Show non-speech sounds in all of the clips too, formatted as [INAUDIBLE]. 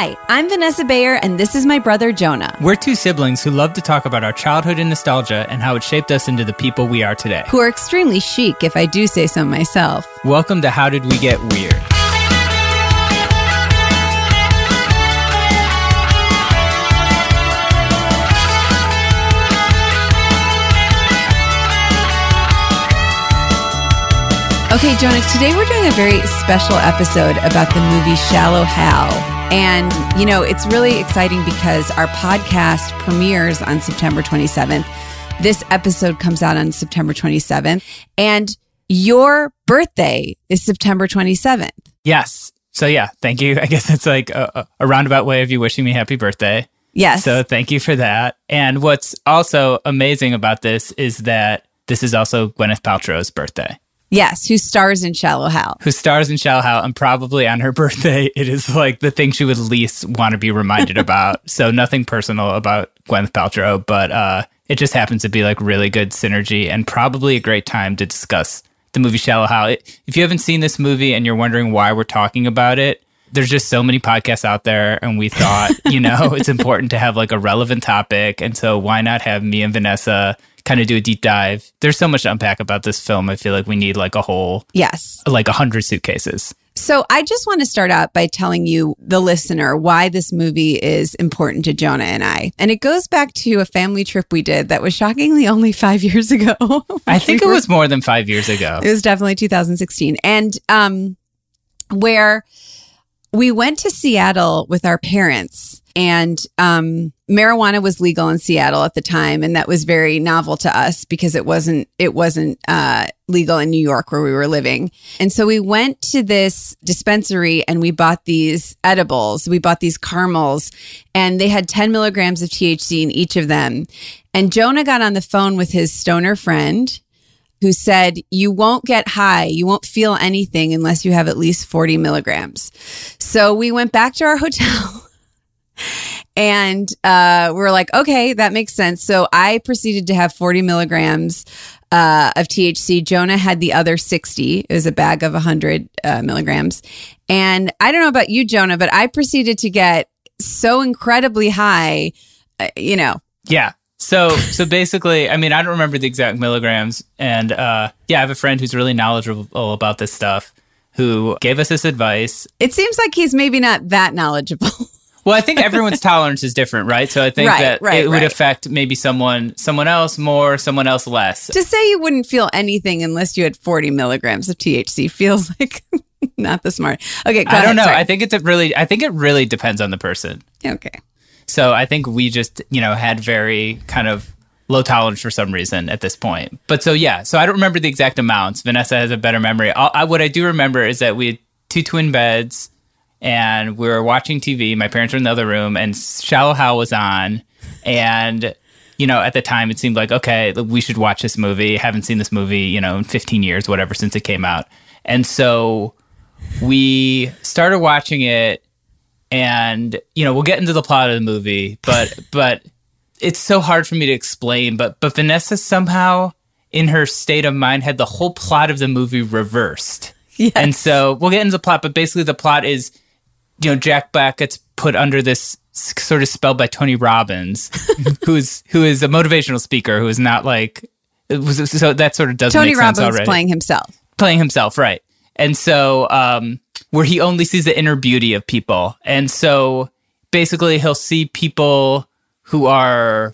Hi, I'm Vanessa Bayer, and this is my brother Jonah, We're two siblings who love to talk about our childhood and nostalgia and how it shaped us into the people we are today. who are extremely chic, if I do say so myself. Welcome to How Did We Get Weird? Okay, Jonah, today we're doing a very special episode about the movie Shallow Hal. And, you know, it's really exciting because our podcast premieres on September 27th. This episode comes out on September 27th. And your birthday is September 27th. Yes. So, yeah, thank you. [LAUGHS] I guess it's like a, a roundabout way of you wishing me happy birthday. Yes. So, thank you for that. And what's also amazing about this is that this is also Gwyneth Paltrow's birthday. Yes, who stars in Shallow Hal. who stars in Shallow Hal, and probably on her [LAUGHS] birthday, it is like the thing she would least want to be reminded [LAUGHS] about. so nothing personal about Gwyneth Paltrow, but uh, it just happens to be like really good synergy and probably a great time to discuss the movie Shallow Hal. If you haven't seen this movie and you're wondering why we're talking about it, there's just so many podcasts out there, and we thought, you know, [LAUGHS] it's important to have like a relevant topic, and so why not have me and Vanessa kind of do a deep dive? There's so much to unpack about this film. I feel like we need like a whole Yes. like a hundred suitcases. So I just want to start out by telling you, the listener, why this movie is important to Jonah and I. And it goes back to a family trip we did that was shockingly only five [LAUGHS] years ago. I think We it were- was more than five years ago. It was definitely 2016. And um, where we went to Seattle with our parents, and um, marijuana was legal in Seattle at the time, and that was very novel to us because it wasn't it wasn't uh, legal in New York where we were living. And so we went to this dispensary and we bought these edibles. We bought these caramels, and they had 10 milligrams of THC in each of them. And Jonah got on the phone with his stoner friend who said, You won't get high, you won't feel anything unless you have at least 40 milligrams. So we went back to our [LAUGHS] hotel and uh, we are like, Okay, that makes sense. So I proceeded to have 40 milligrams. Uh, of THC. Jonah had the other 60. It was a bag of 100 uh, milligrams. And I don't know about you, Jonah, but I proceeded to get so incredibly high, uh, you know, Yeah. So so basically, I mean, I don't remember the exact milligrams, and uh, yeah, I have a friend who's really knowledgeable about this stuff, who gave us this advice. it seems like he's maybe not that knowledgeable. [LAUGHS] Well, I think everyone's tolerance is different, right? So I think Right, that right, it would right. affect maybe someone someone else more, someone else less. To say you wouldn't feel anything unless you had 40 milligrams of THC feels [LAUGHS] like not the smart. Okay, I don't ahead, know. sorry. I think it's a really I think it really depends on the person. okay. So I think we just, you know, had very kind of low tolerance for some reason at this point. But so yeah, so I don't remember the exact amounts. Vanessa has a better memory. I, I, what I do remember is that we had two twin beds and we were watching TV. My parents were in the other room and Shallow Hal was on. And, you know, at the time it seemed like, okay, we should watch this movie. Haven't seen this movie, you know, in 15 years, whatever, since it came out. And so we started watching it and you know we'll get into the plot of the movie but [LAUGHS] but it's so hard for me to explain but but vanessa somehow in her state of mind had the whole plot of the movie reversed Yes. and so we'll get into the plot but basically the plot is you know jack black gets put under this sort of spell by tony robbins [LAUGHS] who's who is a motivational speaker who is not like it was, so that sort of doesn't Tony make sense Robbins already playing himself. playing himself, right? And so, um, where he only sees the inner beauty of people, and so basically he'll see people who are,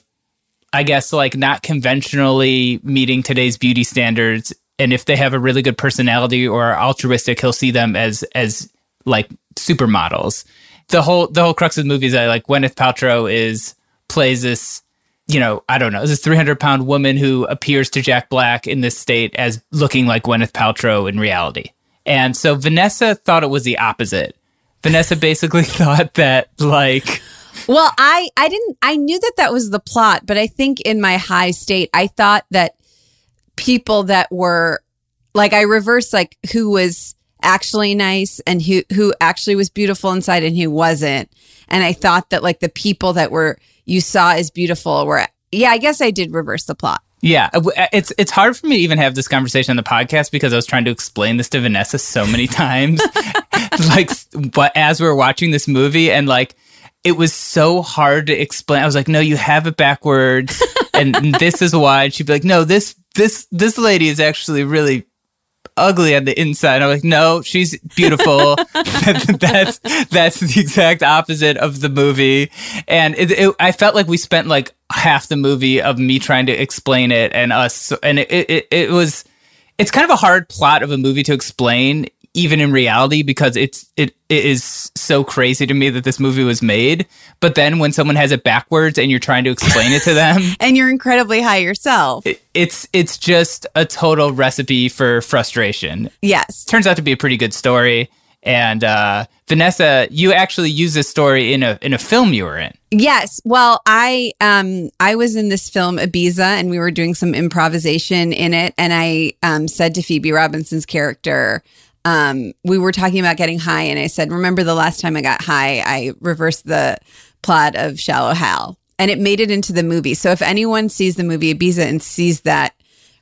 I guess, like not conventionally meeting today's beauty standards, and if they have a really good personality or are altruistic, he'll see them as as like supermodels. The whole the whole crux of the movie is that like Gwyneth Paltrow is plays this you know, I don't know, this 300 pound woman who appears to Jack Black in this state as looking like Gwyneth Paltrow in reality. And so Vanessa thought it was the opposite. Vanessa basically [LAUGHS] thought that, like, Well, I I didn't I knew that that was the plot, but I think in my high state I thought that people that were like I reversed like who was actually nice and who who actually was beautiful inside and who wasn't. And I thought that like the people that were you saw as beautiful were yeah, I guess I did reverse the plot. Yeah, uh, uh, it's it's hard for me to even have this conversation on the podcast because I was trying to explain this to Vanessa so many [LAUGHS] times, [LAUGHS] like, but as we are watching this movie and like. It was so hard to explain. I was like, "No, you have it backwards, [LAUGHS] and this is why." And she'd be like, "No, this this this lady is actually really ugly on the inside. I'm like, no, she's beautiful. [LAUGHS] [LAUGHS] that's that's the exact opposite of the movie. And it, it, I felt like we spent like half the movie of me trying to explain it and us, and it, it it was it's kind of a hard plot of a movie to explain even in reality because it's it, it is so crazy to me that this movie was made but then when someone has it backwards and you're trying to explain it to them [LAUGHS] And you're incredibly high yourself. it- it's it's just a total recipe for frustration. yes. Turns out to be a pretty good story. And uh, Vanessa, you actually use this story in a in a film you were in. Yes. Well, I um I was in this film Ibiza and we were doing some improvisation in it and I um said to Phoebe Robinson's character um we were talking about getting high and I said remember the last time I got high I reversed the plot of Shallow Hal and it made it into the movie. So if anyone sees the movie Ibiza and sees that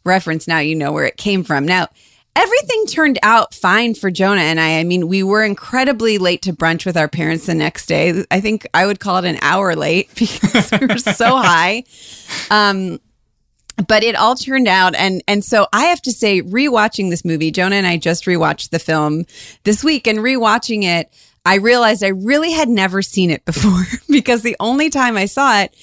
reference now you know where it came from. Now everything turned out fine for Jonah and I. I mean, we were incredibly late to brunch with our parents the next day. I think I would call it an hour late [LAUGHS] because we were so [LAUGHS] high. Um, but it all turned out and and so I have to say rewatching this movie Jonah and I just rewatched the film this week and rewatching it I realized I really had never seen it [LAUGHS] before because the only time I saw it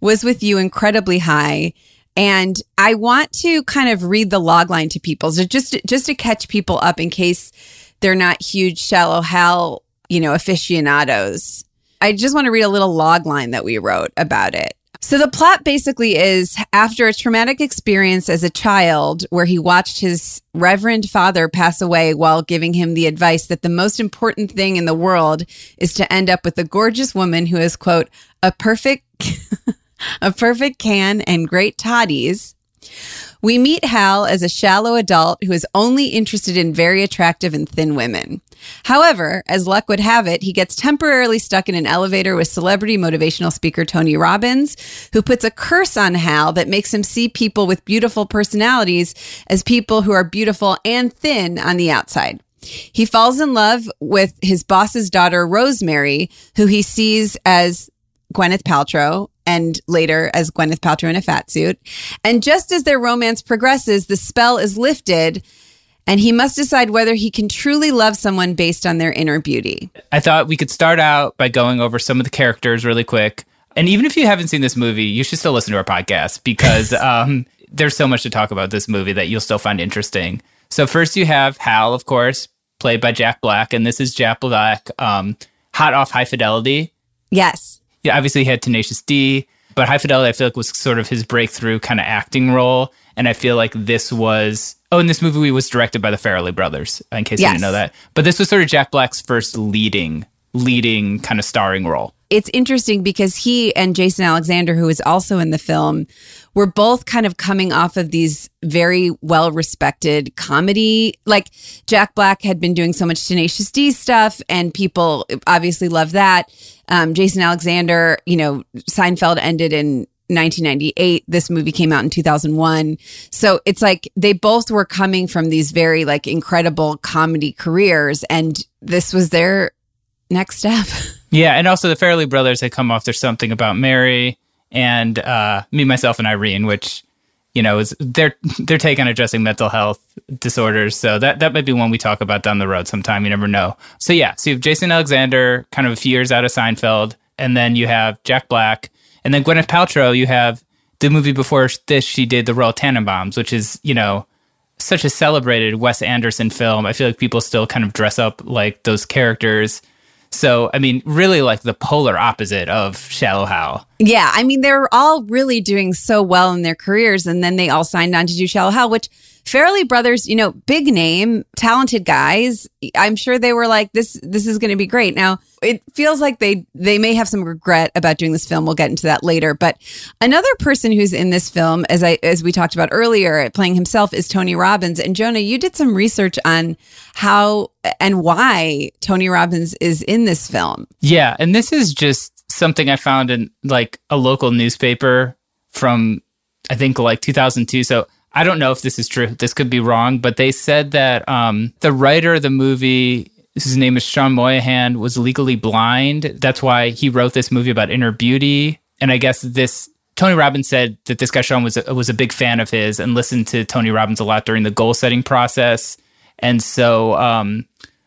was with you incredibly high. And I want to kind of read the log line to people so just just to catch people up in case they're not huge Shallow Hal you know aficionados. I just want to read a little log line that we wrote about it so the plot basically is after a traumatic experience as a child where he watched his reverend father pass away while giving him the advice that the most important thing in the world is to end up with a gorgeous woman who is quote a perfect [LAUGHS] a perfect can and great toddies we meet Hal as a shallow adult who is only interested in very attractive and thin women. However, as luck would have it, he gets temporarily stuck in an elevator with celebrity motivational speaker Tony Robbins, who puts a curse on Hal that makes him see people with beautiful personalities as people who are beautiful and thin on the outside. He falls in love with his boss's daughter, Rosemary, who he sees as Gwyneth Paltrow and later as Gwyneth Paltrow in a fat suit. And just as their romance progresses, the spell is lifted and he must decide whether he can truly love someone based on their inner beauty. I thought we could start out by going over some of the characters really quick. And even if you haven't seen this movie, you should still listen to our podcast because [LAUGHS] um, there's so much to talk about this movie that you'll still find interesting. So first you have Hal, of course, played by Jack Black, and this is Jack Black, um, hot off High Fidelity. Yes. Yeah, obviously he had Tenacious D, but High Fidelity I feel like was sort of his breakthrough kind of acting role, and I feel like this was. Oh, and this movie was directed by the Farrelly brothers. In case you didn't know that, but this was sort of Jack Black's first leading, leading kind of starring role. It's interesting because he and Jason Alexander, who is also in the film, were both kind of coming off of these very well respected comedy. Like Jack Black had been doing so much Tenacious D stuff, and people obviously love that. Um, Jason Alexander, you know, Seinfeld ended in 1998 this movie came out in 2001 so it's like they both were coming from these very like incredible comedy careers and this was their next step [LAUGHS] Yeah, and also the Farrelly brothers had come off There's Something About Mary and uh, Me, Myself, and Irene, which, you know, is their [LAUGHS] their take on addressing mental health disorders. So that, that might be one we talk about down the road sometime. You never know. So yeah, so you have Jason Alexander, kind of a few years out of Seinfeld, and then you have Jack Black, and then Gwyneth Paltrow, you have the movie before this, she did The Royal Tenenbaums, which is, you know, such a celebrated Wes Anderson film. I feel like people still kind of dress up like those characters. So, I mean, really like the polar opposite of Shallow Hal. Yeah, I mean, they're all really doing so well in their careers, and then they all signed on to do Shallow Hal, which Farrelly Brothers, you know, big name, talented guys. I'm sure they were like, "This, this is going to be great." Now, it feels like they they may have some regret about doing this film. We'll get into that later. But another person who's in this film, as I as we talked about earlier, playing himself is Tony Robbins. And Jonah, you did some research on how and why Tony Robbins is in this film. Yeah, and this is just something I found in like a local newspaper from I think like 2002. So I don't know if this is true. This could be wrong, but they said that um, the writer of the movie, his name is Sean Moynihan, was legally blind. That's why he wrote this movie about inner beauty. And I guess this Tony Robbins said that this guy Sean was a, was a big fan of his and listened to Tony Robbins a lot during the goal setting process. And so um,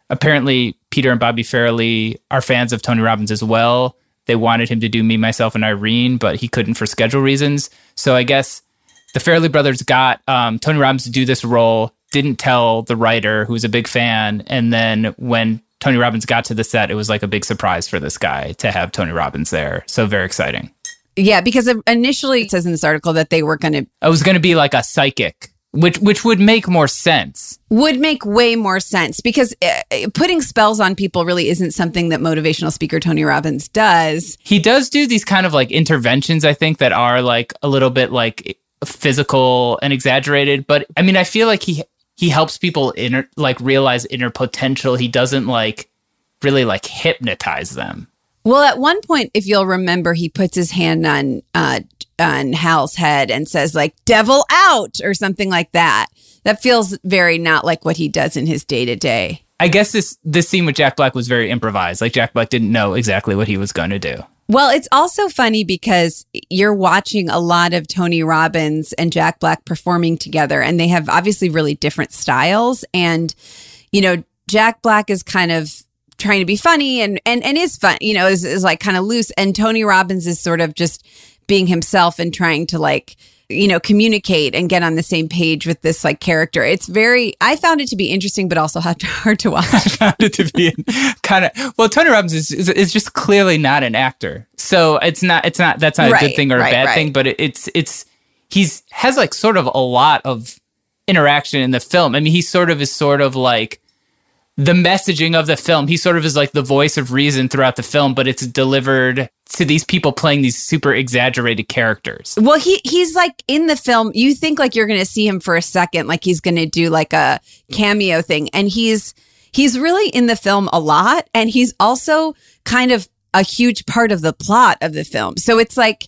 apparently Peter and Bobby Farrelly are fans of Tony Robbins as well. They wanted him to do Me, Myself, and Irene, but he couldn't for schedule reasons. So I guess the Farrelly brothers got um, Tony Robbins to do this role, didn't tell the writer, who was a big fan. And then when Tony Robbins got to the set, it was like a big surprise for this guy to have Tony Robbins there. So very exciting. Yeah, because initially it says in this article that they were going to It was going to be like a psychic, which which would make more sense. would make way more sense because uh, putting spells on people really isn't something that motivational speaker Tony Robbins does. He does do these kind of like interventions, I think, that are like a little bit like physical and exaggerated. But I mean, I feel like he he helps people inner like realize inner potential. He doesn't like really like hypnotize them. Well, at one point, if you'll remember, he puts his hand on uh, on Hal's head and says like "devil out" or something like that. That feels very not like what he does in his day to day. I guess this this scene with Jack Black was very improvised. Like Jack Black didn't know exactly what he was going to do. Well, it's also funny because you're watching a lot of Tony Robbins and Jack Black performing together, and they have obviously really different styles. And, you know, Jack Black is kind of trying to be funny and and, and is fun, you know, is, is like kind of loose. And Tony Robbins is sort of just being himself and trying to like, you know, communicate and get on the same page with this like character. It's very I found it to be interesting, but also [LAUGHS] hard to, hard to watch. [LAUGHS] I found it to be kind of well. Tony Robbins is, is is just clearly not an actor, so it's not it's not that's not a good thing or a right, bad right. thing. But it, it's it's he's has like sort of a lot of interaction in the film. I mean, he sort of is sort of like the messaging of the film. He sort of is like the voice of reason throughout the film, but it's delivered to these people playing these super exaggerated characters. Well, he he's like in the film. You think like you're going to see him for a second, like he's going to do like a cameo thing, and he's he's really in the film a lot, and he's also kind of a huge part of the plot of the film. So it's like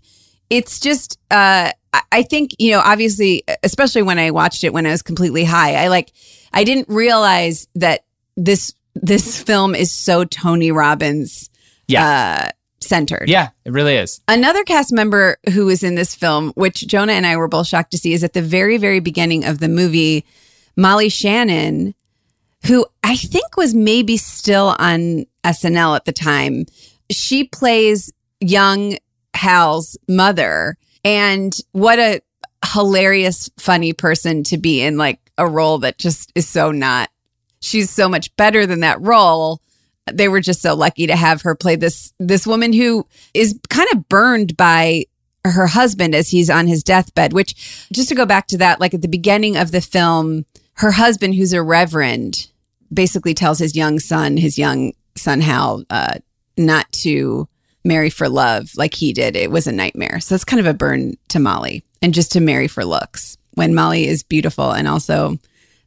it's just uh I- think you know obviously, especially when I watched it when I was completely high, I like I didn't realize that this this film is so Tony Robbins Yeah. uh centered. Yeah, it really is. Another cast member who is in this film, which Jonah and I were both shocked to see, is at the very, very beginning of the movie. Molly Shannon, who I think was maybe still on SNL at the time. She plays young Hal's mother. And what a hilarious, funny person to be in like a role that just is so not. She's so much better than that role. They were just so lucky to have her play this this woman who is kind of burned by her husband as he's on his deathbed, which just to go back to that, like at the beginning of the film, her husband, who's a reverend, basically tells his young son, his young son Hal, uh, not to marry for love like he did. It was a nightmare. So it's kind of a burn to Molly and just to marry for looks when Molly is beautiful and also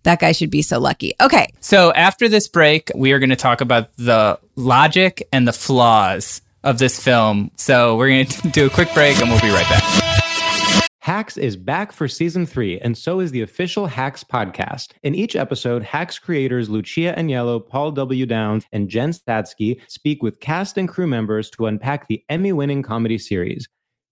that guy should be so lucky. Okay. So after this break, we are going to talk about the logic and the flaws of this film. So we're going [LAUGHS] to do a quick break and we'll be right back. Hacks is back for season three, and so is the official Hacks podcast. In each episode, Hacks creators Lucia Aniello, Paul W. Downs, and Jen Statsky speak with cast and crew members to unpack the Emmy winning comedy series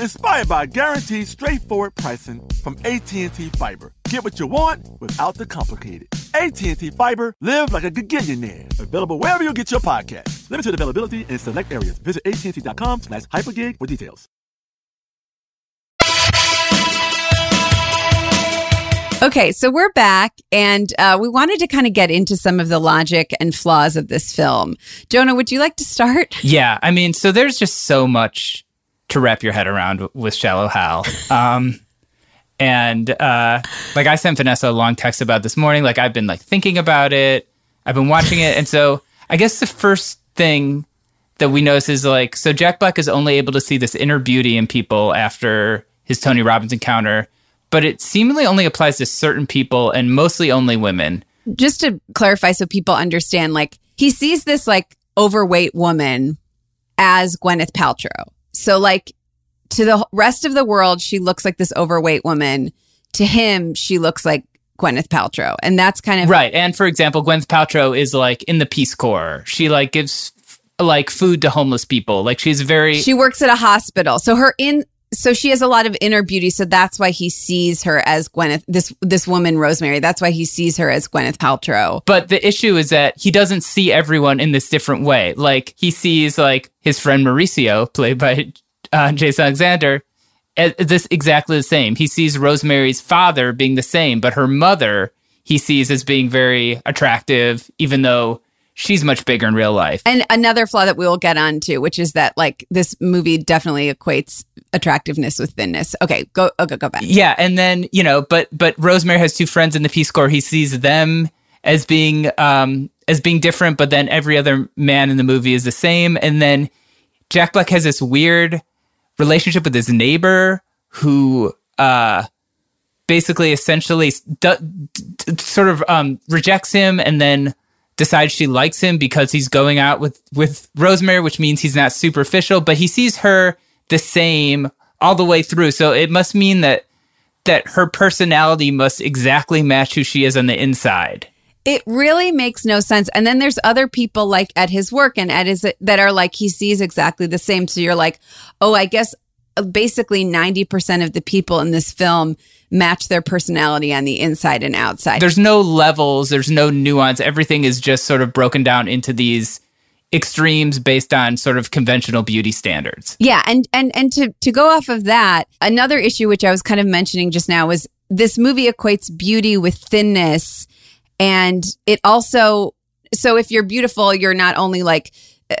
inspired by guaranteed straightforward pricing from AT&T Fiber. Get what you want without the complicated. AT&T Fiber, live like a gigillionaire. Available wherever you get your podcast. Limited availability in select areas. Visit AT&T.com slash hypergig for details. Okay, so we're back, and uh, we wanted to kind of get into some of the logic and flaws of this film. Jonah, would you like to start? Yeah, I mean, so there's just so much to wrap your head around with Shallow Hal. Um, and uh, like I sent Vanessa a long text about this morning. Like I've been like thinking about it. I've been watching it, and so I guess the first thing that we notice is like so Jack Black is only able to see this inner beauty in people after his Tony Robbins encounter, but it seemingly only applies to certain people and mostly only women. Just to clarify, so people understand, like he sees this like overweight woman as Gwyneth Paltrow. So like to the rest of the world, she looks like this overweight woman. To him, she looks like Gwyneth Paltrow. And that's kind of right. And for example, Gwyneth Paltrow is like in the Peace Corps. She like gives like food to homeless people. Like she's very She works at a hospital. So her in so she has a lot of inner beauty. So that's why he sees her as Gwyneth this this woman Rosemary. That's why he sees her as Gwyneth Paltrow. But the issue is that he doesn't see everyone in this different way. Like he sees like his friend Mauricio, played by uh, Jason Alexander, this exactly the same. He sees Rosemary's father being the same, but her mother he sees as being very attractive, even though she's much bigger in real life. And another flaw that we will get onto, which is that like this movie definitely equates attractiveness with thinness. Okay, go okay, go back. Yeah, and then you know, but but Rosemary has two friends in the Peace Corps. He sees them as being um as being different, but then every other man in the movie is the same. And then Jack Black has this weird relationship with his neighbor who uh basically essentially d- d- sort of um rejects him and then decides she likes him because he's going out with with Rosemary, which means he's not superficial, but he sees her the same all the way through. So it must mean that that her personality must exactly match who she is on the inside. It really makes no sense. And then there's other people like at his work and at his that are like he sees exactly the same. So you're like, oh, I guess basically 90% of the people in this film match their personality on the inside and outside. There's no levels, there's no nuance. Everything is just sort of broken down into these extremes based on sort of conventional beauty standards. Yeah, and and and to to go off of that, another issue which I was kind of mentioning just now was this movie equates beauty with thinness and it also so if you're beautiful, you're not only like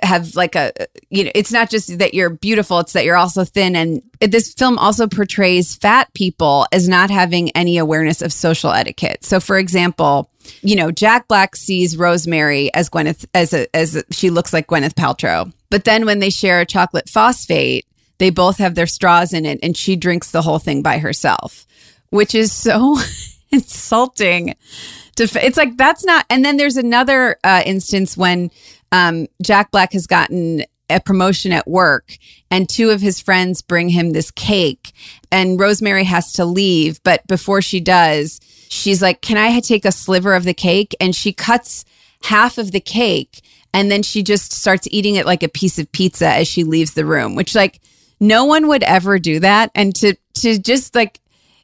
have like a you know it's not just that you're beautiful it's that you're also thin. And this film also portrays fat people as not having any awareness of social etiquette. So for example you know jack black sees rosemary as gwyneth as a, as a, she looks like gwyneth paltrow. But then when they share a chocolate phosphate they both have their straws in it and she drinks the whole thing by herself which is so [LAUGHS] insulting to it's like that's not and then there's another uh, instance when um, Jack Black has gotten a promotion at work and two of his friends bring him this cake and Rosemary has to leave but before she does she's like can I take a sliver of the cake? And she cuts half of the cake and then she just starts eating it like a piece of pizza as she leaves the room which like no one would ever do that. And to to just like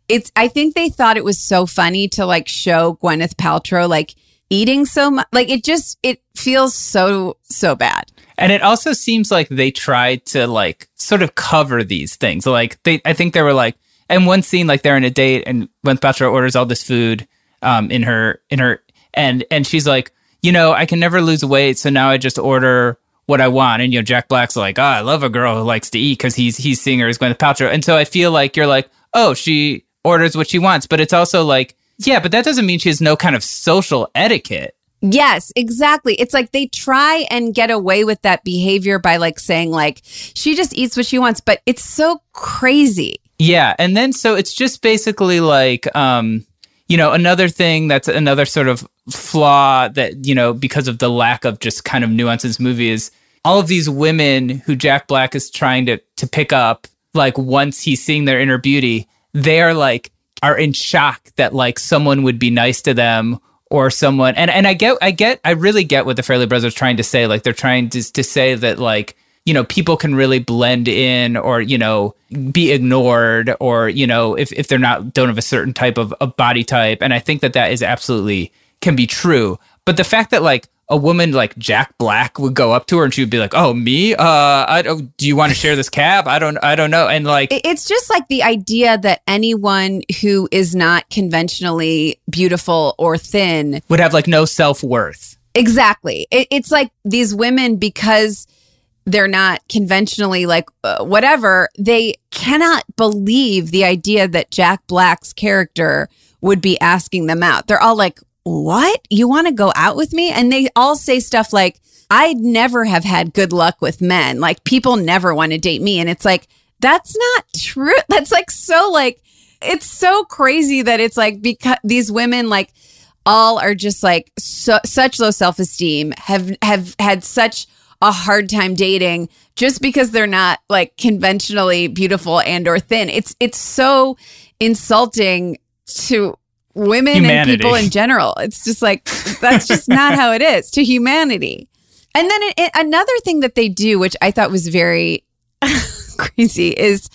it's I think they thought it was so funny to like show Gwyneth Paltrow like eating so much like it just it feels so so bad. And it also seems like they tried to like sort of cover these things. Like they i think they were like and one scene like they're in a date and when Paltrow orders all this food um in her in her and and she's like you know i can never lose weight so now i just order what i want. And you know jack black's like oh i love a girl who likes to eat because he's he's seeing her as gwyneth paltrow. And so i feel like you're like oh she orders what she wants but it's also like yeah, but that doesn't mean she has no kind of social etiquette. Yes, exactly. It's like they try and get away with that behavior by like saying like she just eats what she wants, but it's so crazy. Yeah, and then so it's just basically like um you know, another thing that's another sort of flaw that, you know, because of the lack of just kind of nuance in this movie is all of these women who Jack Black is trying to to pick up like once he's seeing their inner beauty, they are like are in shock that like someone would be nice to them or someone and and I get I get I really get what the Farrelly brothers are trying to say. Like they're trying to to say that like you know people can really blend in or you know be ignored or you know if if they're not don't have a certain type of, of body type. And I think that that is absolutely can be true. But the fact that like a woman like Jack Black would go up to her and she would be like, "Oh, me? Uh, I don't. Do you want to share this cab? I don't. I don't know." And like, it's just like the idea that anyone who is not conventionally beautiful or thin would have like no self worth. Exactly. It, it's like these women because they're not conventionally like uh, whatever. They cannot believe the idea that Jack Black's character would be asking them out. They're all like, what? You want to go out with me? And they all say stuff like, I'd never have had good luck with men. Like people never want to date me. And it's like, that's not true. [LAUGHS] That's like so like, it's so crazy that it's like because these women like all are just like so, such low self-esteem have have had such a hard time dating just because they're not like conventionally beautiful and or thin. It's it's so insulting to women humanity. and people in general. It's just like that's just not how it is to humanity. And then it, it, another thing that they do, which I thought was very [LAUGHS] crazy, is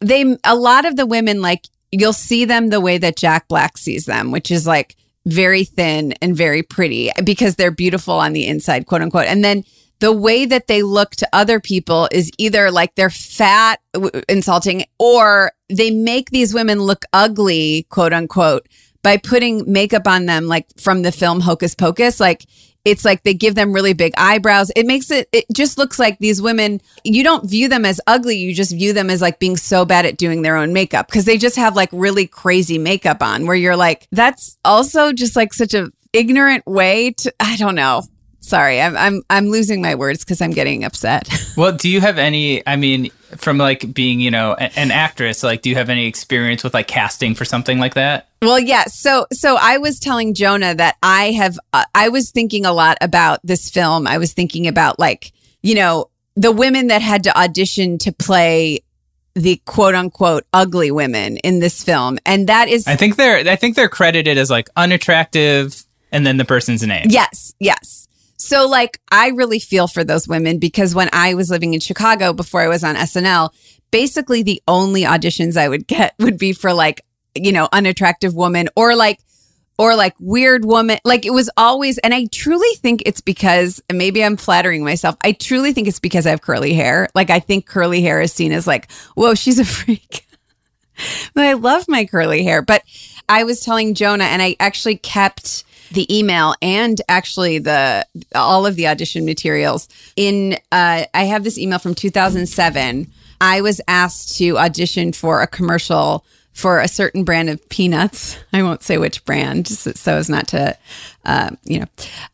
they a lot of the women like you'll see them the way that Jack Black sees them, which is like very thin and very pretty because they're beautiful on the inside, quote unquote. And then the way that they look to other people is either like they're fat, w- insulting, or they make these women look ugly, quote unquote, by putting makeup on them, like from the film Hocus Pocus. Like it's like they give them really big eyebrows. It makes it, it just looks like these women, you don't view them as ugly. You just view them as like being so bad at doing their own makeup because they just have like really crazy makeup on where you're like, that's also just like such a ignorant way to, I don't know. Sorry, I'm I'm I'm losing my words because I'm getting upset. [LAUGHS] well, do you have any? I mean, from like being, you know, a- an actress, like, do you have any experience with like casting for something like that? Well, yeah. So, so I was telling Jonah that I have, uh, I was thinking a lot about this film. I was thinking about like, you know, the women that had to audition to play the quote unquote ugly women in this film. And that is, I think they're, I think they're credited as like unattractive and then the person's name. yes, yes. So, like, I really feel for those women because when I was living in Chicago before I was on SNL, basically the only auditions I would [LAUGHS] get would be for like, you know, unattractive woman or like, or like weird woman. Like it was always, and I truly think it's because, maybe I'm flattering myself. I truly think it's because I have curly hair. Like I think curly hair is seen as like, whoa, she's a [LAUGHS] freak. but I love my curly hair. But I was telling Jonah, and I actually kept the email and actually the all of the audition materials. In uh, i have this email from 2007 i was asked to audition for a commercial for a certain brand of peanuts. [LAUGHS] I won't say which brand just so as not to uh, you know.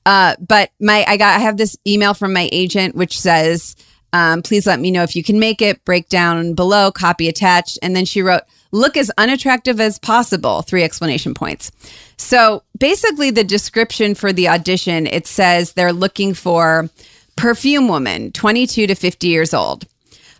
Uh, but my i got i have this email from my agent which says um, please let me know if you can make it. Break down below copy attached. And then she wrote look as unattractive as possible. Three explanation points. So basically the description for the audition it says they're looking for perfume woman 22 to 50 years old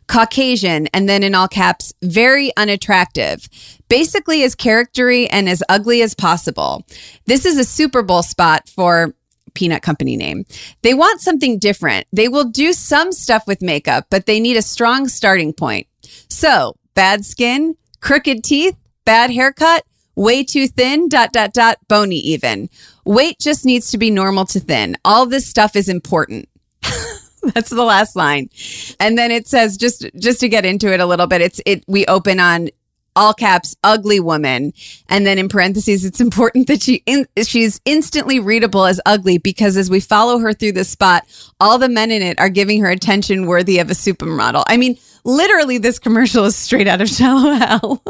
caucasian and then in all caps very unattractive basically as charactery and as ugly as possible. This is a super bowl spot for peanut company name. They want something different. They will do some stuff with makeup, but they need a strong starting point. So, bad skin, crooked teeth, bad haircut, way too thin, dot, dot, dot, bony even. Weight just needs to be normal to thin. All this stuff is important. [LAUGHS] That's the last line. And then it says just just to get into it a little bit, it's it we open on all caps ugly woman. And then in parentheses it's important that she in, she's instantly readable as ugly because as we follow her through the spot all the men in it are giving her attention worthy of a supermodel. I mean literally this commercial is straight out of [LAUGHS] Shallow Hal.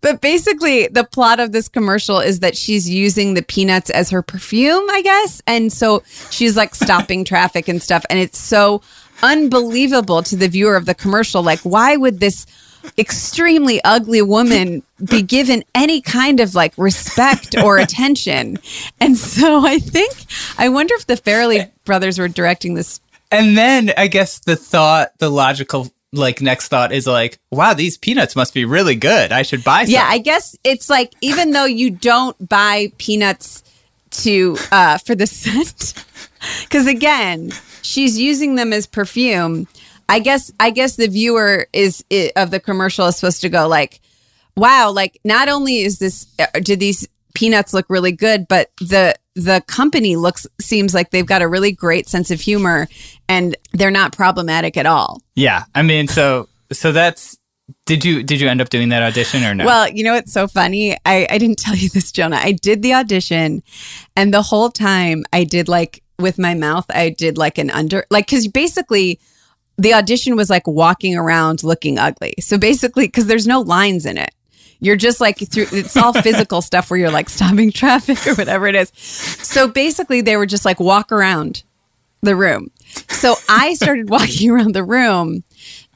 But basically the plot of this commercial is that she's using the peanuts as her perfume i guess. And so she's like [LAUGHS] stopping traffic and stuff. And it's so unbelievable to the viewer of the commercial. Like why would this extremely ugly woman be given any kind of like respect or attention. And so I think, I wonder if the Farrelly brothers were directing this. And then I guess the thought, the logical like next thought is like, wow, these peanuts must be really good. I should buy some. Yeah, I guess it's like even though you don't buy peanuts to uh for the scent cuz again, she's using them as perfume. I guess I guess the viewer is of the commercial is supposed to go like, wow, like not only is this uh, do these peanuts look really good, but the the company looks seems like they've got a really great sense of humor and they're not problematic at all. Yeah. I mean, so so that's did you did you end up doing that audition or no? Well, you know what's so funny? I, I didn't [LAUGHS] tell you this, Jonah. I did the audition and the whole time I did like with my mouth, I did like an under like because basically the audition was like walking around looking ugly. So basically, because there's no lines in it. You're just like through it's all [LAUGHS] physical stuff where you're like stopping traffic or whatever it is. So basically they were just like walk around the room. So I started [LAUGHS] walking around the room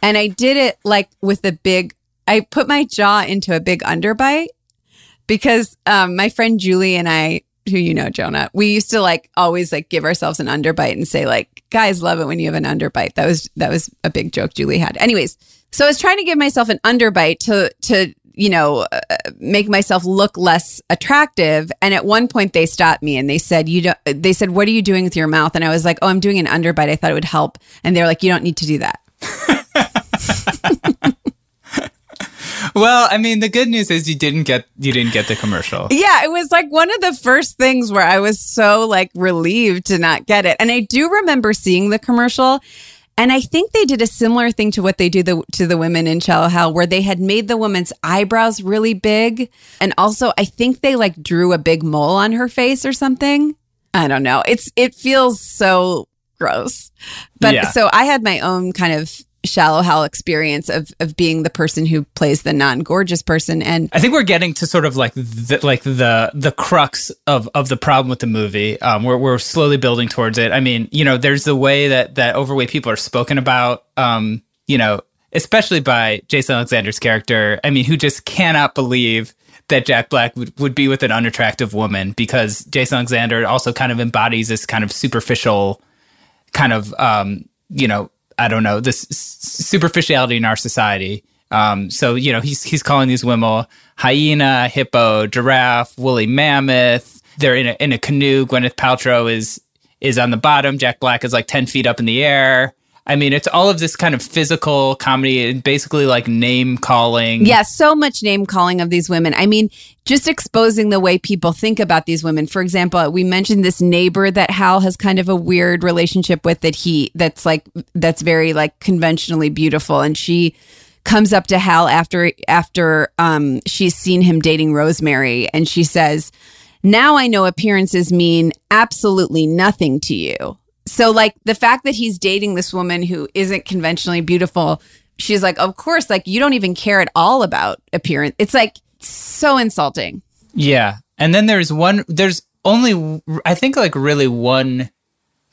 and I did it like with a big I put my jaw into a big underbite because um, my friend Julie and I who you know, Jonah, we used to like always like give ourselves an underbite and say like, guys love it when you have an underbite. That was that was a big joke Julie had. Anyways, so I was trying to give myself an underbite to to you know uh, make myself look less attractive. And at one point they stopped me and they said, you don't. They said, what are you doing with your mouth? And I was like, oh, I'm doing an underbite. I thought it would help. And they're like, you don't need to do that. [LAUGHS] well, I mean, the good news is you didn't get you didn't get the commercial. Yeah, it was like one of the first things where I was so like relieved to not get it. And I do remember seeing the commercial And I think they did a similar thing to what they do the, to the women in Shallow Hal, where they had made the woman's eyebrows really big. And also, I think they like drew a big mole on her face or something. I don't know. It's, it feels so gross. But Yeah. so I had my own kind of Shallow Hal experience of, of being the person who plays the non gorgeous person. And I think we're getting to sort of like the, like the the crux of of the problem with the movie. Um, we're we're slowly building towards it. I mean, you know, there's the way that that overweight people are spoken about. Um, you know, especially by Jason Alexander's character. I mean, who just cannot believe that Jack Black would, would be with an unattractive woman because Jason Alexander also kind of embodies this kind of superficial kind of um, you know I don't know this superficiality in our society. Um, so you know he's he's calling these women hyena, hippo, giraffe, woolly mammoth. They're in a in a canoe. Gwyneth Paltrow is is on the bottom. Jack Black is like ten feet up in the air. I mean, it's all of this kind of physical comedy and basically like name calling. yeah, so much name calling of these women. I mean, just exposing the way people think about these women. For example, we mentioned this neighbor that Hal has kind of a weird relationship with that he that's like that's very like conventionally beautiful and she comes up to Hal after after um she's seen him dating Rosemary and she says, "Now I know appearances mean absolutely nothing to you." So like the fact that he's dating this woman who isn't conventionally beautiful, she's like, "Of course, like you don't even care at all about appearance." It's like so insulting. Yeah. And then there's one, there's only, I think, like really one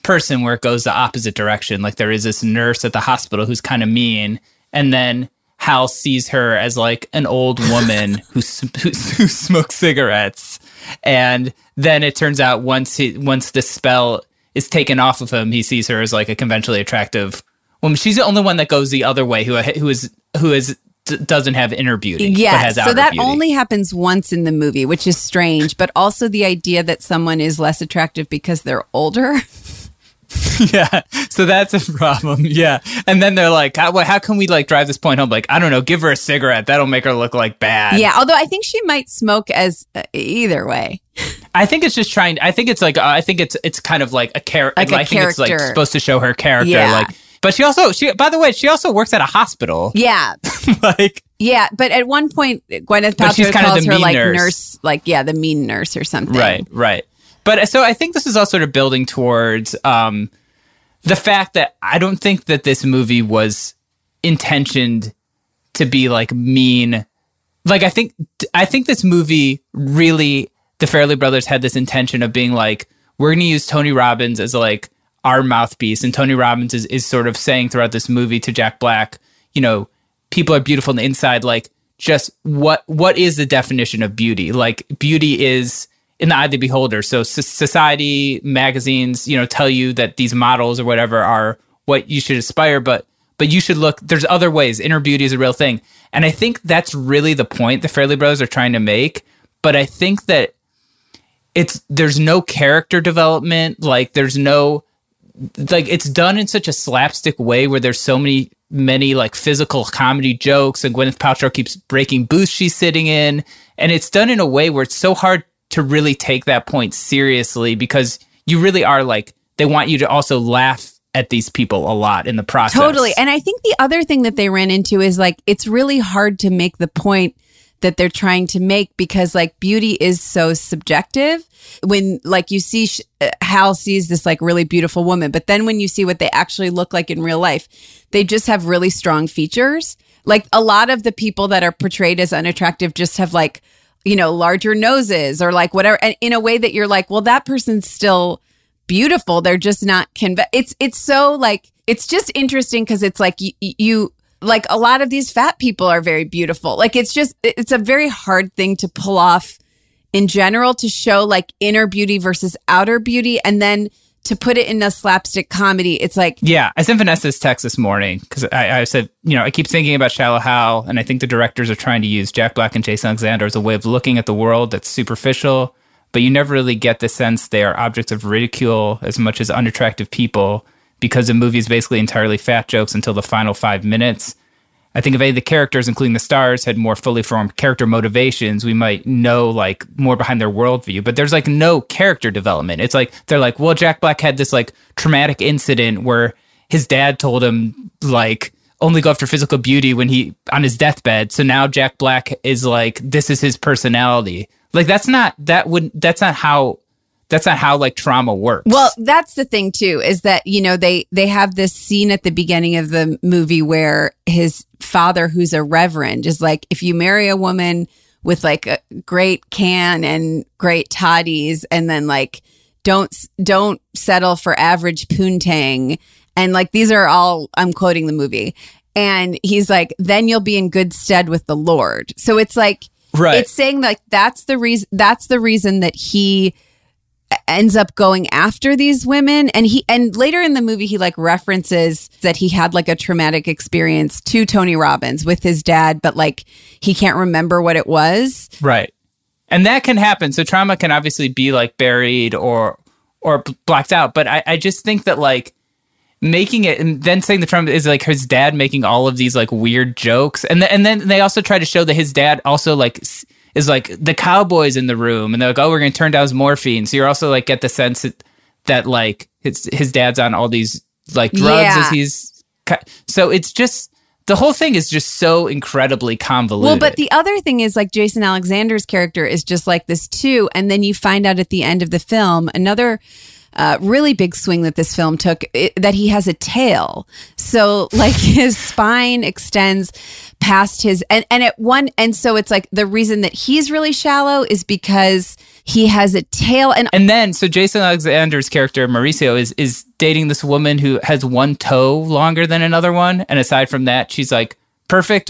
person where it goes the opposite direction. Like there is this nurse at the hospital who's kind of mean. And then Hal sees her as like an old [LAUGHS] woman who, who, who smokes cigarettes. And then it turns out once he, once the spell is taken off of him, he sees her as like a conventionally attractive woman. She's the only one that goes the other way who, who is, who is, d- doesn't have inner beauty. has So that beauty. only happens once in the movie, which is strange, but also the idea that someone is less attractive because they're older. [LAUGHS] yeah so that's a problem yeah and then they're like how, well, how can we like drive this point home like i don't know give her a cigarette that'll make her look like bad yeah, although I think she might smoke as uh, either way. [LAUGHS] i think it's just trying i think it's like uh, i think it's it's kind of like a character Like a i think it's like character. supposed to show her character Yeah. like but she also she by the way she also works at a hospital [LAUGHS] Yeah. like Yeah, but at one point Gwyneth Paltrow calls her like nurse. nurse. like yeah, the mean nurse or something. Right, right. But uh, so I think this is all sort of building towards um, the fact that I don't think that this movie was intentioned to be like mean. Like I think I think this movie really the Farrelly brothers had this intention of being like we're going to use Tony Robbins as like our mouthpiece and Tony Robbins is is sort of saying throughout this movie to Jack Black, you know, people are beautiful on the inside like just what what is the definition of beauty? Like beauty is in the eye of the beholder. So so- society, magazines, you know, tell you that these models or whatever are what you should aspire, but but you should look. There's other ways. Inner beauty is a real thing, and I think that's really the point the Farrelly Brothers are trying to make. But I think that it's there's no character development. Like there's no like it's done in such a slapstick way where there's so many many like physical comedy jokes and Gwyneth Paltrow keeps breaking booths she's sitting in and it's done in a way where it's so hard to really take that point seriously because you really are like they want you to also laugh at these people a lot in the process. Totally. And I think the other thing that they ran into is like it's really hard to make the point that they're trying to make because like beauty is so subjective. When like you see uh, Hal sees this like really beautiful woman, but then when you see what they actually look like in real life, they just have really strong features. Like a lot of the people that are portrayed as unattractive just have like you know larger noses or like whatever and in a way that you're like well that person's still beautiful they're just not conve- it's it's so like it's just interesting because it's like you, you like a lot of these fat people are very beautiful. Like it's just it's a very hard thing to pull off in general to show like inner beauty versus outer beauty. And then to put it in a slapstick comedy it's like Yeah, I sent Vanessa's text this morning because I, I said, you know, I keep thinking about Shallow Hal, and I think the directors are trying to use Jack Black and Jason Alexander as a way of looking at the world that's superficial, but you never really get the sense they are objects of ridicule as much as unattractive people because the movie is basically entirely fat jokes until the final five minutes. I think if any of the characters, including the stars, had more fully formed character motivations, we might know like more behind their worldview. But there's like no character development. It's like they're like, well, Jack Black had this like traumatic incident where his dad told him like only go after physical beauty when he on his deathbed. So now Jack Black is like this is his personality. Like that's not that would that's not how that's not how like trauma works. Well, that's the thing too is that you know they they have this scene at the beginning of the movie where his father who's a reverend is like if you marry a woman with like a great can and great toddies and then like don't don't settle for average poontang and like these are all I'm quoting the movie and he's like then you'll be in good stead with the lord. So it's like Right. it's saying like that's the reason that's the reason that he ends up going after these women and he and later in the movie he like references that he had like a traumatic experience to Tony Robbins with his dad but like he can't remember what it was Right. And that can happen. So trauma can obviously be like buried or or blacked out. But I, I just think that like making it and then saying the trauma is like his dad making all of these like weird jokes. And th- and then they also try to show that his dad also like s- is like the cowboys in the room and they're like, oh, we're gonna turn down his morphine. So you're also like get the sense that, that like his his dad's on all these like drugs Yeah. as he's so it's just the whole thing is just so incredibly convoluted. Well, but the other thing is like Jason Alexander's character is just like this too. And then you find out at the end of the film another uh, really big swing that this film took it, that he has a tail. So like [LAUGHS] his spine extends past his and and at one and so it's like the reason that he's really shallow is because he has a tail and And then, so Jason Alexander's character Mauricio is is dating this woman who has one toe longer than another one, and aside from that, she's like perfect,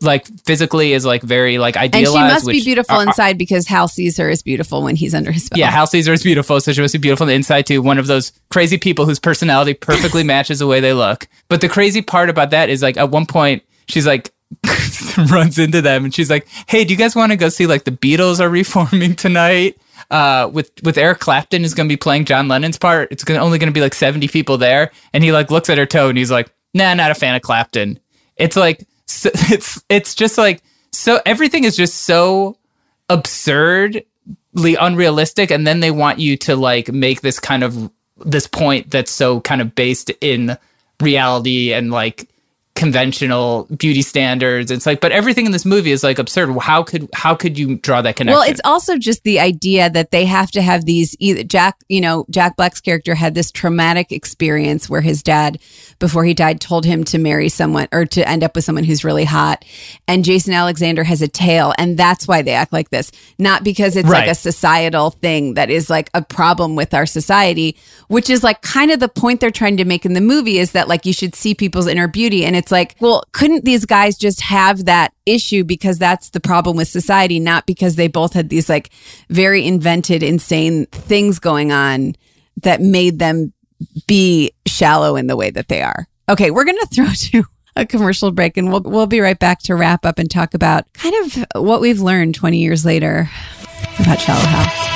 like physically is like very like idealized. and she must be beautiful uh, inside because Hal sees her as beautiful when he's under his spell. yeah, Hal sees her as beautiful, so she must be beautiful on the inside too. One of those crazy people whose personality perfectly [LAUGHS] matches the way they look. But the crazy part about that is like at one point she's like [LAUGHS] runs into them and she's like, "Hey, do you guys want to go see like the Beatles are reforming tonight?" Uh, with with Eric Clapton is going to be playing John Lennon's part. It's gonna, only going to be like seventy people there, and he like looks at her toe and he's like, "Nah, not a fan of Clapton." It's like so, [LAUGHS] it's it's just like so everything is just so absurdly unrealistic and then they want you to like make this kind of this point that's so kind of based in reality and like conventional beauty standards it's like but everything in this movie is like absurd how could how could you draw that connection Well, it's also just the idea that they have to have these either Jack, you know, Jack Black's character had this traumatic experience where his dad, before he died, told him to marry someone or to end up with someone who's really hot. And Jason Alexander has a tail, and that's why they act like this. Not because it's like a societal thing that is like a problem with our society, which is like kind of the point they're trying to make in the movie is that like you should see people's inner beauty. And it's like, well, couldn't these guys just have that issue because that's the problem with society, not because they both had these like very invented, insane things going on that made them be shallow in the way that they are. Okay, we're going [LAUGHS] to throw to a commercial break and we'll we'll be right back to wrap up and talk about kind of what we've learned 20 years later about shallow Hal.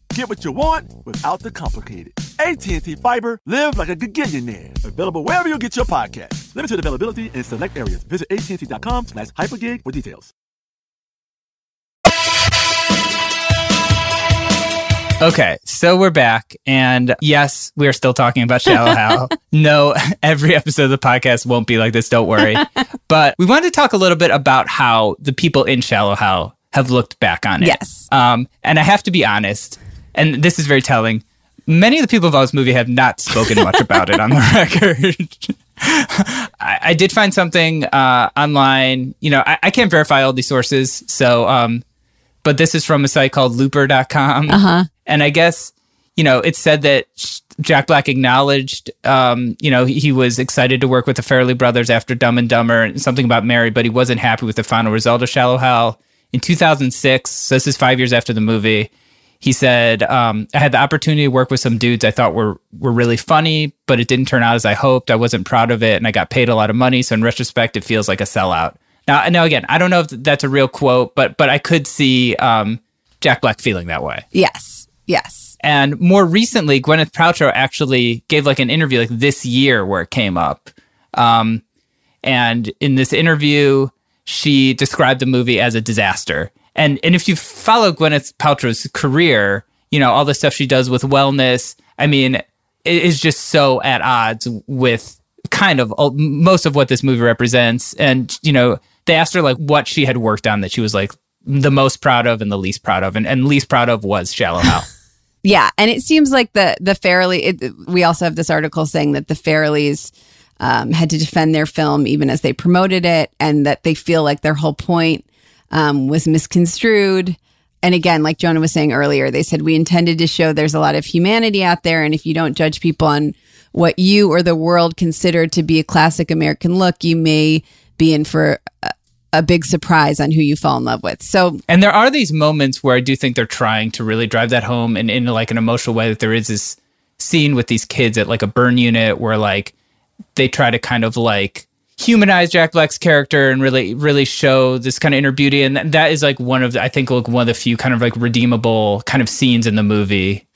Get what you want without the complicated. AT&T Fiber, live like a gigillionaire. Available wherever you get your podcast. Limited availability in select areas. Visit AT&T.com slash hypergig for details. Okay, so we're back, and yes, we are still talking about Shallow [LAUGHS] Hal. no, [LAUGHS] every episode of the podcast won't be like this. Don't worry. [LAUGHS] but we wanted to talk a little bit about how the people in Shallow Hal have looked back on it. Yes. Um, and I have to be honest, and this is very telling. Many of the people involved in this movie have not spoken much [LAUGHS] about it on the record. I, I, did find something uh, online. You know, I, I, can't verify all these sources, so um, but this is from a site called Looper.com. Uh-huh. And I guess, you know, it said that Jack Black acknowledged, um, you know, he, he, was excited to work with the Farrelly brothers after Dumb and Dumber and something about Mary, but he wasn't happy with the final result of Shallow Hal. In 2006, so this is five years after the movie, he said, um, I had the opportunity to work with some dudes I thought were, were really funny, but it didn't turn out as I hoped. I wasn't proud of it, and I got paid a lot of money. So in retrospect, it feels like a sellout. Now, now again, I don't know if that's a real quote, but but I could see um, Jack Black feeling that way. Yes, yes. And more recently, Gwyneth Paltrow actually gave like an interview like this year where it came up. Um, and in this interview, she described the movie as a disaster. And and if you follow Gwyneth Paltrow's career, you know all the stuff she does with wellness. I mean, it is just so at odds with kind of most of what this movie represents. And you know, they asked her like what she had worked on that she was like the most proud of and the least proud of, and, and least proud of was Shallow Hal. [LAUGHS] yeah, and it seems like the the Farrelly. It, we also have this article saying that the Farrellys um, had to defend their film even as they promoted it, and that they feel like their whole point um, was misconstrued. And again, like Jonah was saying earlier, they said we intended to show there's a lot of humanity out there, and if you don't judge people on what you or the world consider to be a classic American look, you may be in for a, a big surprise on who you fall in love with. So, and there are these moments where I do think they're trying to really drive that home and in like an emotional way that there is this scene with these kids at like a burn unit where like they try to kind of like humanize Jack Black's character and really really show this kind of inner beauty. And that is like one of the, I think like one of the few kind of like redeemable kind of scenes in the movie.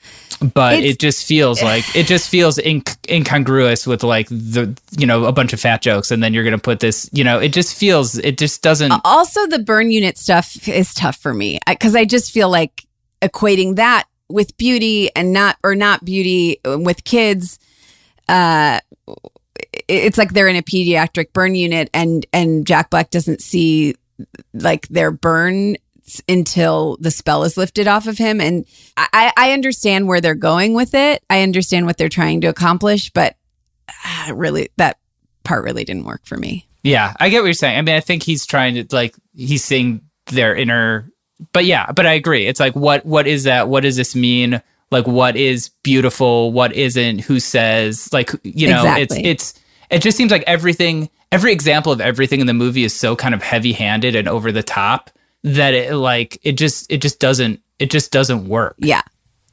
But it's, it just feels like it just feels inc- incongruous with like the you know a bunch of fat jokes. And then you're gonna put this you know it just feels it just doesn't also the burn unit stuff is tough for me. Because I, I just feel like equating that with beauty and not or not beauty with kids uh it's like they're in a pediatric burn unit and and jack black doesn't see like their burn until the spell is lifted off of him. And I, I understand where they're going with it. I understand what they're trying to accomplish, but uh, really, that part really didn't work for me. Yeah, I get what you're saying. I mean, I think he's trying to like he's seeing their inner, but yeah, but I agree. It's like what what is that? What does this mean? Like what is beautiful? What isn't? Who says? Like you know, exactly. it's it's it just seems like everything every example of everything in the movie is so kind of heavy-handed and over the top that it like it just it just doesn't it just doesn't work. Yeah.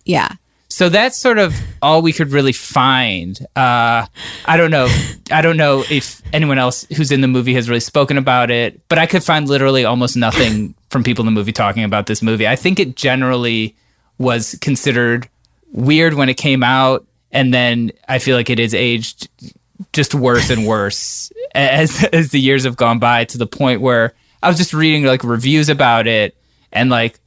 Yeah. So that's sort of all we could really find. Uh, I don't know. I don't know if anyone else who's in the movie has really spoken about it, but I could find literally almost nothing from people in the movie talking about this movie. I think it generally was considered weird when it came out, and then I feel like it has aged just worse and worse as as the years have gone by to the point where I was just reading like reviews about it, and like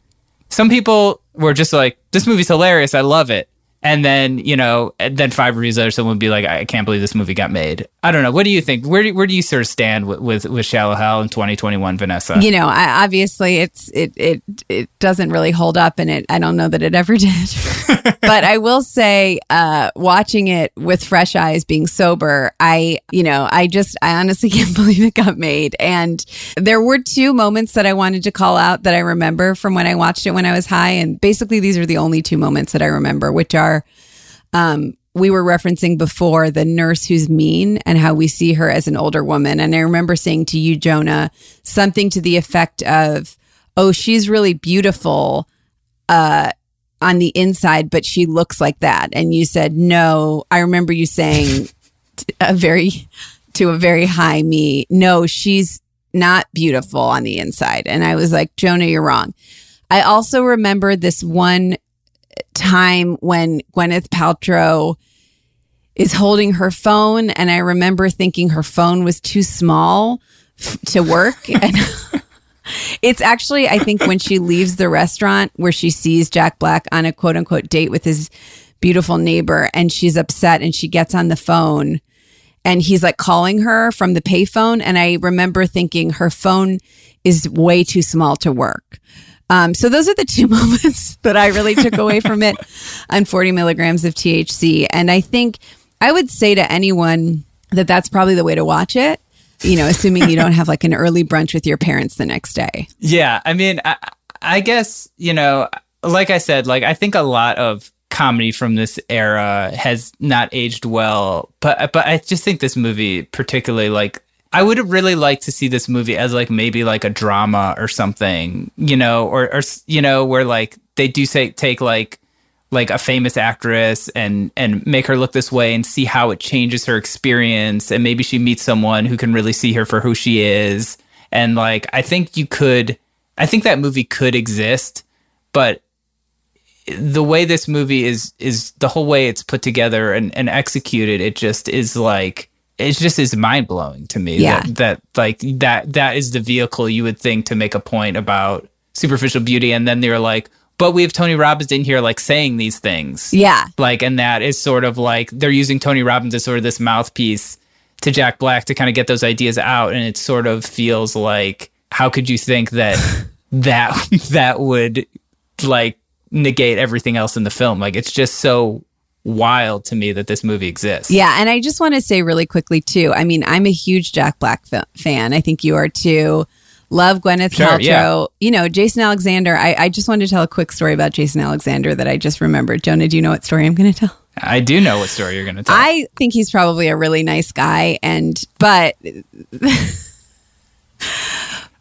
some people were just like, "This movie's hilarious, I love it," and then you know, and then five reviews later, someone would be like, "I can't believe this movie got made." I don't know. What do you think? Where do, where do you sort of stand with with, with Shallow Hal in 2021, Vanessa? You know, I, obviously it's it it it doesn't really hold up, and it I don't know that it ever [LAUGHS] did. [LAUGHS] but I will say, uh, watching it with fresh eyes, being sober, I you know I just I honestly [LAUGHS] can't believe it got made. And there were two moments that I wanted to call out that I remember from when I watched it when I was high, and basically these are the only two moments that I remember, which are. Um, we were referencing before the nurse who's mean and how we see her as an older woman. And I remember saying to you, Jonah, something to the effect of, oh, she's really beautiful uh, on the inside, but she looks like that. And you said, no. I remember you saying [LAUGHS] a very, to a very high me, no, she's not beautiful on the inside. And I was like, Jonah, you're wrong. I also remember this one time when Gwyneth Paltrow is holding her phone and I remember thinking her phone was too small f- to work [LAUGHS] and [LAUGHS] it's actually I think when she leaves the restaurant where she sees Jack Black on a quote unquote date with his beautiful neighbor and she's upset and she gets on the phone and he's like calling her from the payphone and I remember thinking her phone is way too small to work. Um, so those are the two [LAUGHS] moments that I really took away from it on 40 milligrams of THC. And I think I would say to anyone that that's probably the way to watch it. You know, assuming you don't have like an early brunch with your parents the next day. Yeah, I mean, I, I guess you know, like I said, like I think a lot of comedy from this era has not aged well, but but I just think this movie particularly like I would have really liked to see this movie as like maybe like a drama or something, you know, or or you know where like they do say take like like a famous actress and and make her look this way and see how it changes her experience. And maybe she meets someone who can really see her for who she is. And like I think you could I think that movie could exist but the way this movie is is the whole way it's put together and, and executed it just is like it just is mind blowing to me Yeah. that, that like that that is the vehicle you would think to make a point about superficial beauty and then they're like but we have Tony Robbins in here like saying these things Yeah. like and that is sort of like they're using Tony Robbins as sort of this mouthpiece to Jack Black to kind of get those ideas out and it sort of feels like how could you think that [LAUGHS] that that would like negate everything else in the film like it's just so wild to me that this movie exists Yeah, and I just want to say really quickly too. I mean, I'm a huge Jack Black fa- fan. I think you are too. Love Gwyneth Sure, Paltrow. yeah. You know, Jason Alexander. I, I just wanted to tell a quick story about Jason Alexander that I just remembered. Jonah, do you know what story I'm going to tell? I do know what story you're going to tell I think he's probably a really nice guy, and but [LAUGHS]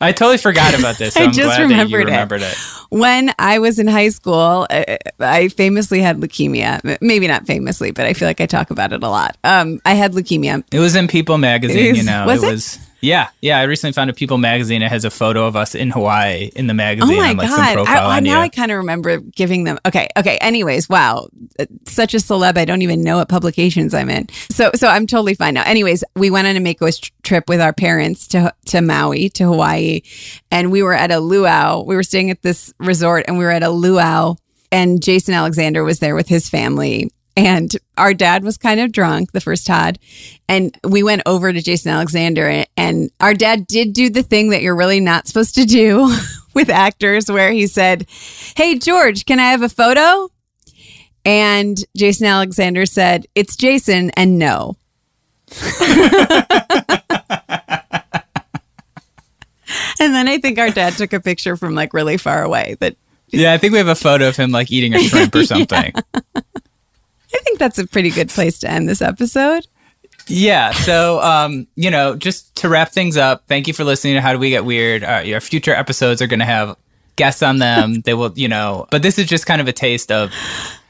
I totally forgot about this so [LAUGHS] I just you remembered it. it. when I was in high school, uh, I famously had leukemia. Maybe not famously, but I feel like I talk about it a lot. Um, I had leukemia. It was in People magazine, It you know. was it? was Yeah, yeah. I recently found a People magazine. It has a photo of us in Hawaii in the oh magazine. Oh my and, like, some god! profile I, I- now you. I kind of remember giving them. Okay, okay. Anyways, wow, such a celeb. I don't even know what publications I'm in. So, so I'm totally fine now. Anyways, we went on a wish trip with our parents to to Maui to Hawaii, and we were at a luau. We were staying at this resort, and we were at a luau, and Jason Alexander was there with his family. And our dad was kind of drunk, the first Todd. And we went over to Jason Alexander, and, and our dad did do the thing that you're really not supposed to do [LAUGHS] with actors, where he said, Hey, George, can I have a photo? And Jason Alexander said, It's Jason, and no. [LAUGHS] and then I think our dad took a picture from like really far away that yeah, I think we have a photo of him like eating a shrimp or [LAUGHS] something. I think that's a pretty good place to end this episode. Yeah. So, um, you know, just to wrap things up, thank you for listening to How Do We Get Weird. Uh, your future episodes are going to have guests on them. [LAUGHS] they will, you know, but this is just kind of a taste of,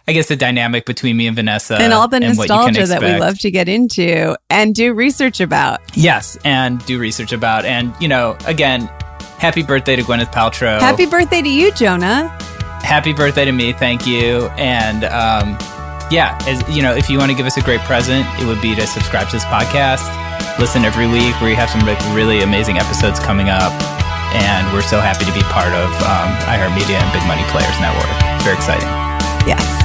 I guess, the dynamic between me and Vanessa and all the can nostalgia that we love to get into and do research about. Yes, and do research about. And, you know, again, Happy birthday to Gwyneth Paltrow. Happy birthday to you, Jonah. Happy birthday to me. Thank you. And um, yeah, as you know, if you want to give us a great present, it would be to subscribe to this podcast. Listen every week. We have some like really amazing episodes coming up, and we're so happy to be part of um, iHeartMedia and Big Money Players Network. Very exciting. Yes.